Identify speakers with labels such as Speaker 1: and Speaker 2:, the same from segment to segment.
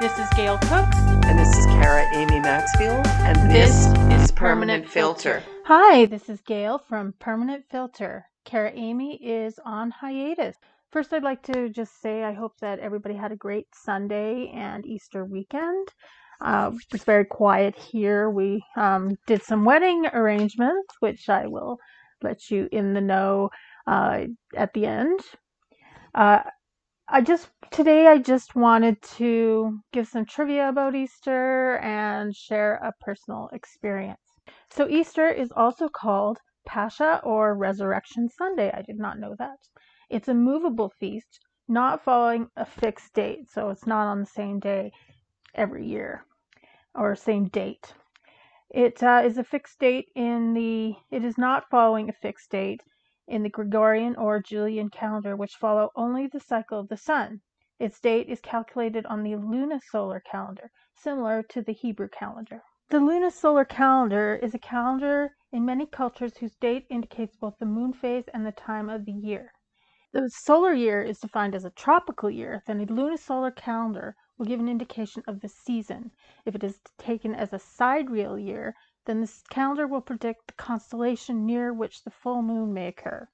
Speaker 1: This is Gail Cook.
Speaker 2: And this is Kara Amy Maxfield. And
Speaker 1: This
Speaker 2: this,
Speaker 1: is
Speaker 2: is
Speaker 1: Permanent
Speaker 2: Permanent
Speaker 1: Filter.
Speaker 2: Filter.
Speaker 1: Hi, this is Gail from Permanent Filter. Kara Amy is on hiatus. First, I'd like to just say I hope that everybody had a great Sunday and Easter weekend. Uh, it was very quiet here. We um, did some wedding arrangements, which I will let you in the know uh, at the end. Uh, I just today I just wanted to give some trivia about Easter and share a personal experience. So Easter is also called Pascha or Resurrection Sunday. I did not know that. It's a movable feast, not following a fixed date, so it's not on the same day every year or same date. It uh, is a fixed date in the. It is not following a fixed date in the Gregorian or Julian calendar, which follow only the cycle of the sun. Its date is calculated on the lunisolar calendar, similar to the Hebrew calendar. The lunisolar calendar is a calendar in many cultures whose date indicates both the moon phase and the time of the year. The solar year is defined as a tropical year, then a lunisolar calendar will give an indication of the season. If it is taken as a sidereal year, then this calendar will predict the constellation near which the full moon may occur.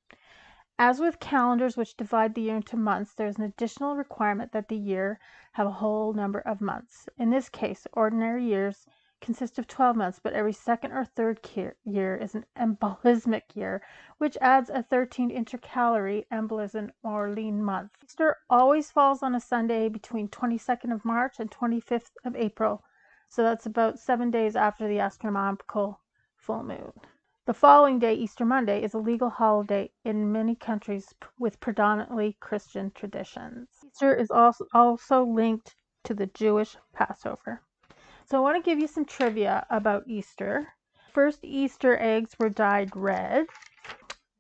Speaker 1: As with calendars which divide the year into months, there is an additional requirement that the year have a whole number of months. In this case, ordinary years consist of 12 months, but every second or third year is an embolismic year, which adds a 13th intercalary embolism or leap month. Easter always falls on a Sunday between 22nd of March and 25th of April, so that's about seven days after the astronomical full moon. The following day, Easter Monday, is a legal holiday in many countries with predominantly Christian traditions. Easter is also, also linked to the Jewish Passover. So I want to give you some trivia about Easter. First Easter eggs were dyed red.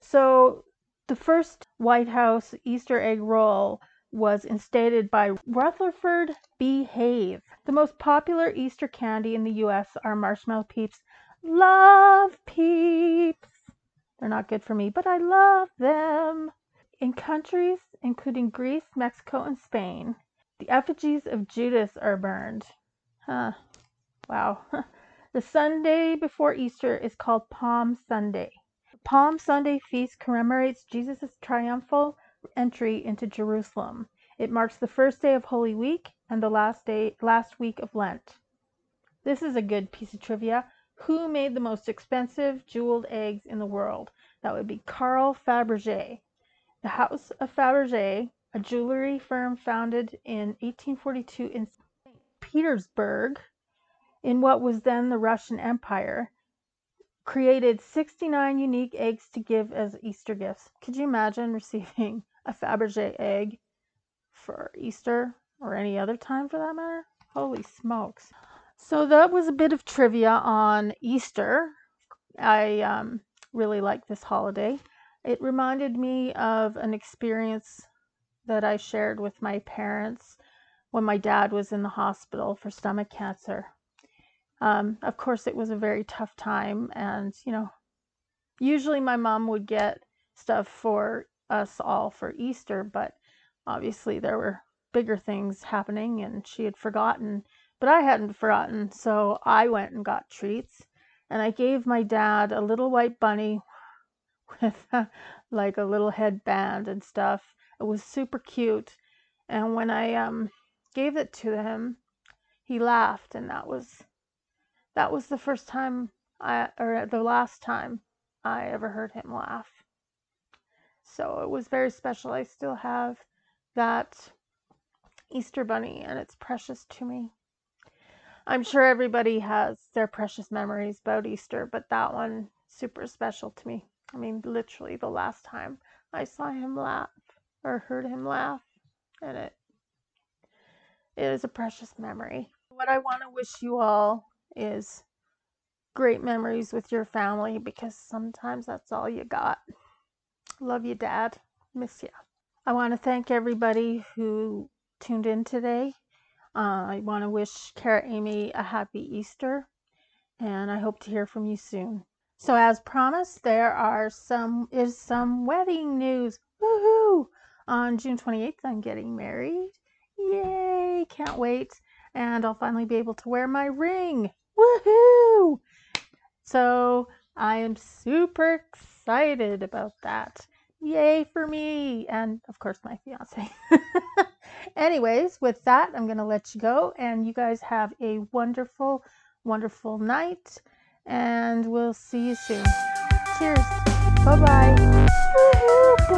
Speaker 1: So the first White House Easter egg roll was instated by Rutherford B. Hayes. The most popular Easter candy in the US are marshmallow peeps. Love peeps. They're not good for me, but I love them. In countries including Greece, Mexico, and Spain, the effigies of Judas are burned. Huh. Wow. The Sunday before Easter is called Palm Sunday. Palm Sunday feast commemorates Jesus' triumphal entry into Jerusalem. It marks the first day of Holy Week and the last day last week of Lent. This is a good piece of trivia. Who made the most expensive jeweled eggs in the world? That would be Carl Fabergé. The House of Fabergé, a jewelry firm founded in 1842 in St. Petersburg, in what was then the Russian Empire, created 69 unique eggs to give as Easter gifts. Could you imagine receiving a Fabergé egg for Easter or any other time for that matter? Holy smokes. So that was a bit of trivia on Easter. I um, really like this holiday. It reminded me of an experience that I shared with my parents when my dad was in the hospital for stomach cancer. Um, of course, it was a very tough time, and you know, usually my mom would get stuff for us all for Easter, but obviously there were bigger things happening, and she had forgotten. But I hadn't forgotten, so I went and got treats, and I gave my dad a little white bunny with like a little headband and stuff. It was super cute, and when I um gave it to him, he laughed, and that was that was the first time I, or the last time I ever heard him laugh. So it was very special. I still have that Easter bunny, and it's precious to me. I'm sure everybody has their precious memories about Easter, but that one super special to me. I mean, literally the last time I saw him laugh or heard him laugh, and it it is a precious memory. What I want to wish you all is great memories with your family because sometimes that's all you got. Love you, Dad. Miss you. I want to thank everybody who tuned in today. Uh, I want to wish Kara Amy a happy Easter, and I hope to hear from you soon. So, as promised, there are some is some wedding news. Woohoo! On June 28th, I'm getting married. Yay! Can't wait. and I'll finally be able to wear my ring. Woohoo! So I am super excited about that. Yay for me! And of course, my fiance. Anyways, with that, I'm going to let you go, and you guys have a wonderful, wonderful night, and we'll see you soon. Cheers. Woohoo! Bye.